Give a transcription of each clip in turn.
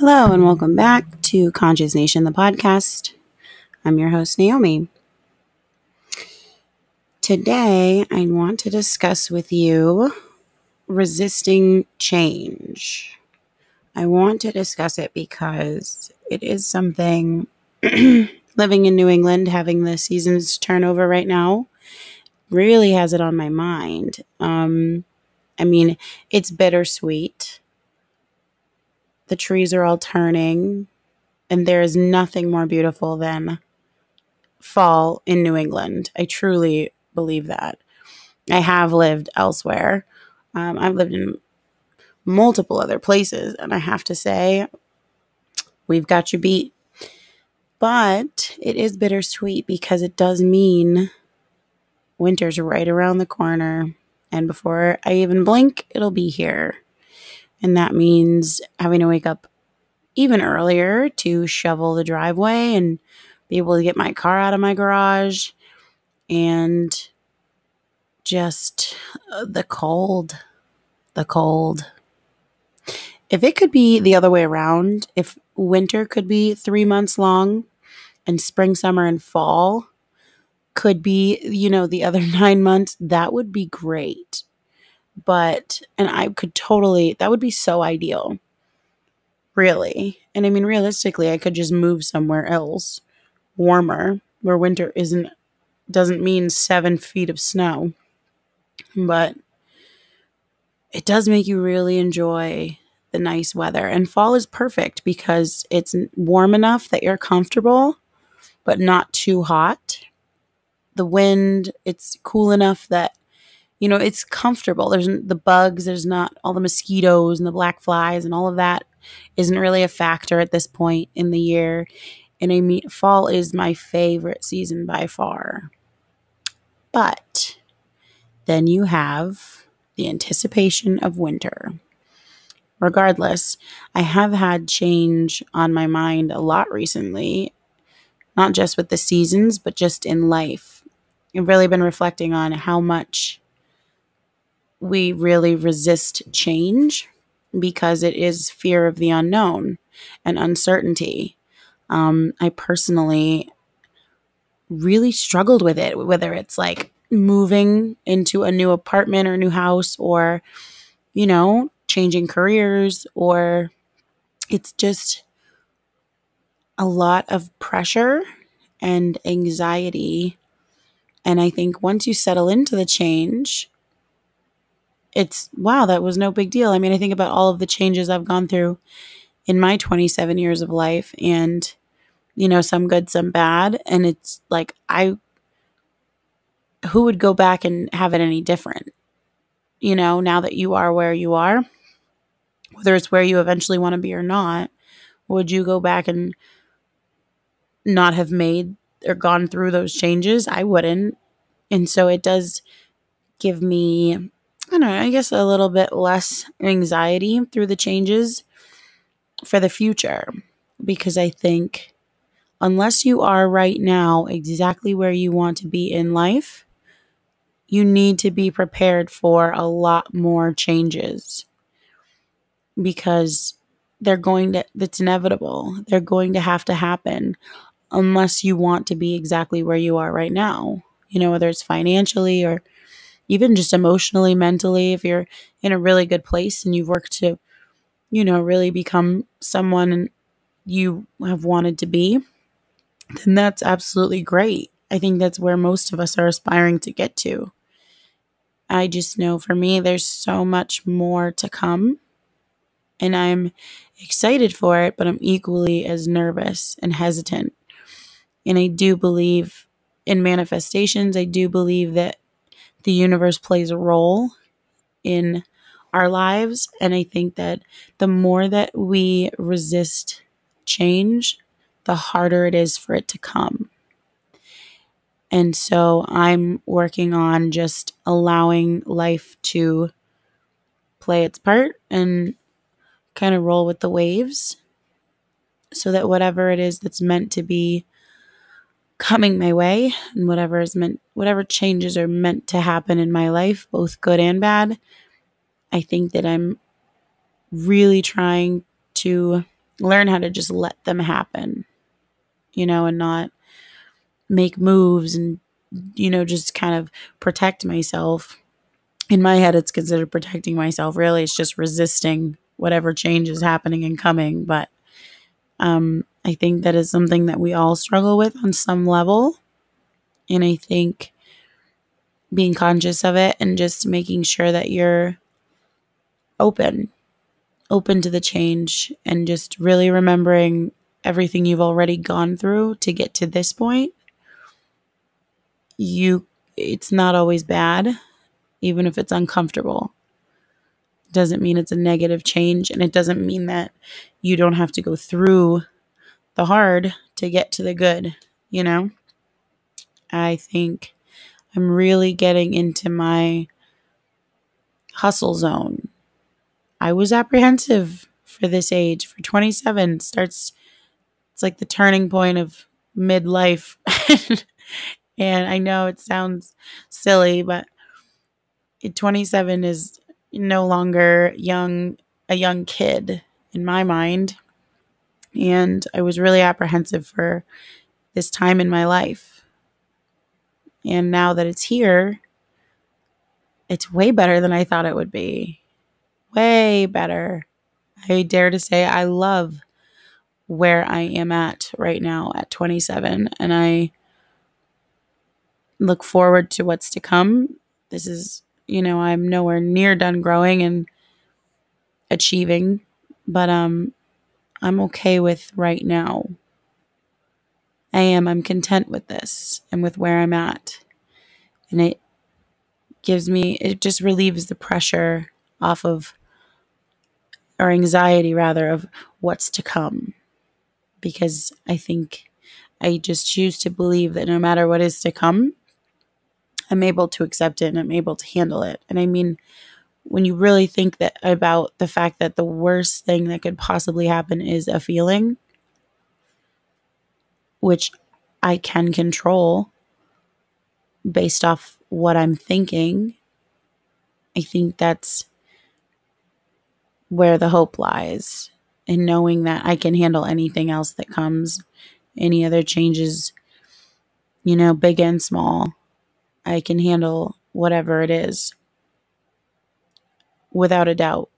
Hello, and welcome back to Conscious Nation, the podcast. I'm your host, Naomi. Today, I want to discuss with you resisting change. I want to discuss it because it is something living in New England, having the seasons turnover right now, really has it on my mind. Um, I mean, it's bittersweet the trees are all turning, and there is nothing more beautiful than fall in New England. I truly believe that. I have lived elsewhere. Um, I've lived in multiple other places, and I have to say, we've got you beat. But it is bittersweet because it does mean winter's right around the corner. And before I even blink, it'll be here. And that means having to wake up even earlier to shovel the driveway and be able to get my car out of my garage and just uh, the cold. The cold. If it could be the other way around, if winter could be three months long and spring, summer, and fall could be, you know, the other nine months, that would be great but and I could totally that would be so ideal. Really. And I mean realistically, I could just move somewhere else warmer where winter isn't doesn't mean 7 feet of snow. But it does make you really enjoy the nice weather. And fall is perfect because it's warm enough that you're comfortable, but not too hot. The wind, it's cool enough that you know, it's comfortable. There's the bugs, there's not all the mosquitoes and the black flies and all of that isn't really a factor at this point in the year. And I mean, fall is my favorite season by far. But then you have the anticipation of winter. Regardless, I have had change on my mind a lot recently, not just with the seasons, but just in life. I've really been reflecting on how much we really resist change because it is fear of the unknown and uncertainty. Um, I personally really struggled with it, whether it's like moving into a new apartment or new house or, you know, changing careers or it's just a lot of pressure and anxiety. And I think once you settle into the change, it's wow, that was no big deal. I mean, I think about all of the changes I've gone through in my 27 years of life and you know, some good, some bad, and it's like I who would go back and have it any different? You know, now that you are where you are, whether it's where you eventually want to be or not, would you go back and not have made or gone through those changes? I wouldn't. And so it does give me I don't know, I guess a little bit less anxiety through the changes for the future because I think unless you are right now exactly where you want to be in life, you need to be prepared for a lot more changes because they're going to, it's inevitable. They're going to have to happen unless you want to be exactly where you are right now, you know, whether it's financially or even just emotionally, mentally, if you're in a really good place and you've worked to, you know, really become someone you have wanted to be, then that's absolutely great. I think that's where most of us are aspiring to get to. I just know for me, there's so much more to come. And I'm excited for it, but I'm equally as nervous and hesitant. And I do believe in manifestations. I do believe that the universe plays a role in our lives. And I think that the more that we resist change, the harder it is for it to come. And so I'm working on just allowing life to play its part and kind of roll with the waves so that whatever it is that's meant to be coming my way and whatever is meant whatever changes are meant to happen in my life both good and bad i think that i'm really trying to learn how to just let them happen, you know, and not make moves and, you know, just kind of protect myself. In my head, it's considered protecting myself. Really, it's just resisting whatever change is happening and coming. But um, I think that is something that we all struggle with on some level. And I think being conscious of it and just making sure that you're open, open to the change, and just really remembering everything you've already gone through to get to this point. You, it's not always bad, even if it's uncomfortable. Doesn't mean it's a negative change, and it doesn't mean that you don't have to go through the hard to get to the good, you know? I think I'm really getting into my hustle zone. I was apprehensive for this age. For 27 starts it's like the turning point of midlife. and I know it sounds silly, but 27 is no longer young a young kid in my mind. And I was really apprehensive for this time in my life. And now that it's here, it's way better than I thought it would be. Way better. I dare to say I love where I am at right now at 27 and I look forward to what's to come. This is, you know, I'm nowhere near done growing and achieving, but um I'm okay with right now. I am. I'm content with this and with where I'm at. And it gives me, it just relieves the pressure off of, or anxiety rather, of what's to come. Because I think I just choose to believe that no matter what is to come, I'm able to accept it and I'm able to handle it. And I mean, when you really think that about the fact that the worst thing that could possibly happen is a feeling which I can control based off what I'm thinking, I think that's where the hope lies in knowing that I can handle anything else that comes, any other changes, you know, big and small. I can handle whatever it is without a doubt.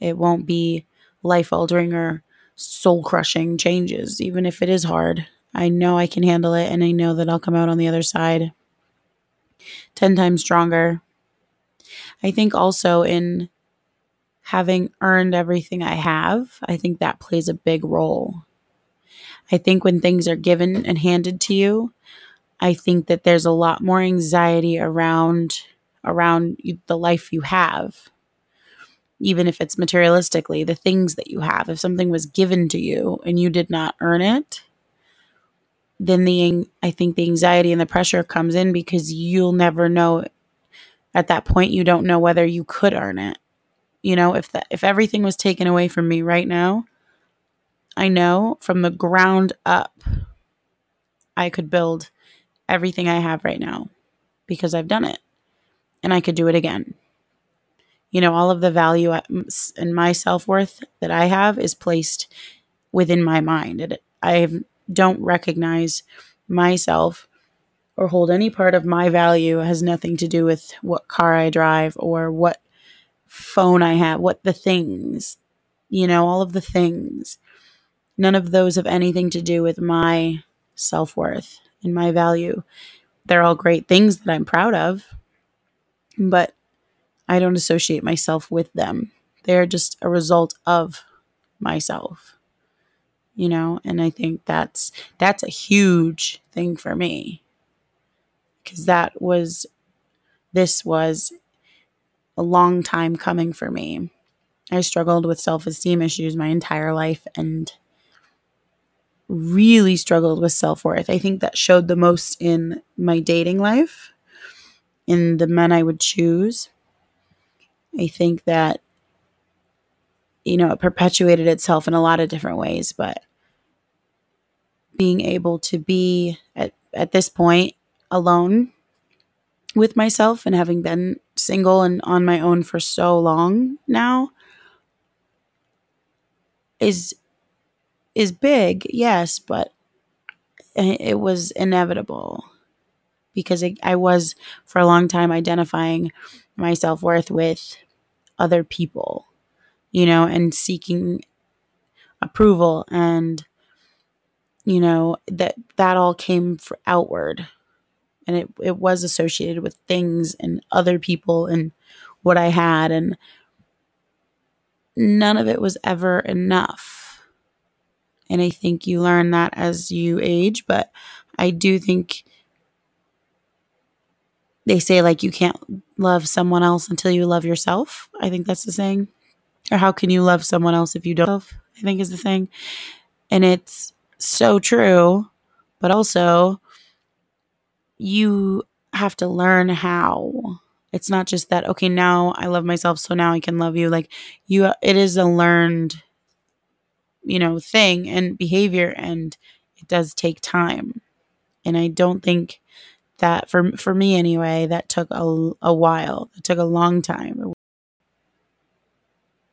It won't be life altering or soul crushing changes, even if it is hard. I know I can handle it and I know that I'll come out on the other side 10 times stronger. I think also in having earned everything I have, I think that plays a big role. I think when things are given and handed to you, I think that there's a lot more anxiety around around the life you have even if it's materialistically, the things that you have. If something was given to you and you did not earn it, then the I think the anxiety and the pressure comes in because you'll never know at that point you don't know whether you could earn it. You know, if that if everything was taken away from me right now, I know from the ground up I could build everything I have right now because I've done it and I could do it again you know, all of the value and my self worth that I have is placed within my mind. I don't recognize myself or hold any part of my value it has nothing to do with what car I drive or what phone I have, what the things, you know, all of the things. None of those have anything to do with my self worth and my value. They're all great things that I'm proud of, but I don't associate myself with them. They're just a result of myself. You know, and I think that's that's a huge thing for me. Cuz that was this was a long time coming for me. I struggled with self-esteem issues my entire life and really struggled with self-worth. I think that showed the most in my dating life, in the men I would choose. I think that, you know, it perpetuated itself in a lot of different ways, but being able to be at, at this point alone with myself and having been single and on my own for so long now is is big, yes, but it was inevitable because it, I was for a long time identifying my self worth with other people, you know, and seeking approval and you know that that all came outward. And it, it was associated with things and other people and what i had and none of it was ever enough. And i think you learn that as you age but i do think they say like you can't love someone else until you love yourself. I think that's the saying. Or how can you love someone else if you don't love? I think is the thing. And it's so true, but also you have to learn how. It's not just that okay, now I love myself so now I can love you. Like you it is a learned you know thing and behavior and it does take time. And I don't think that for for me anyway that took a, a while. It took a long time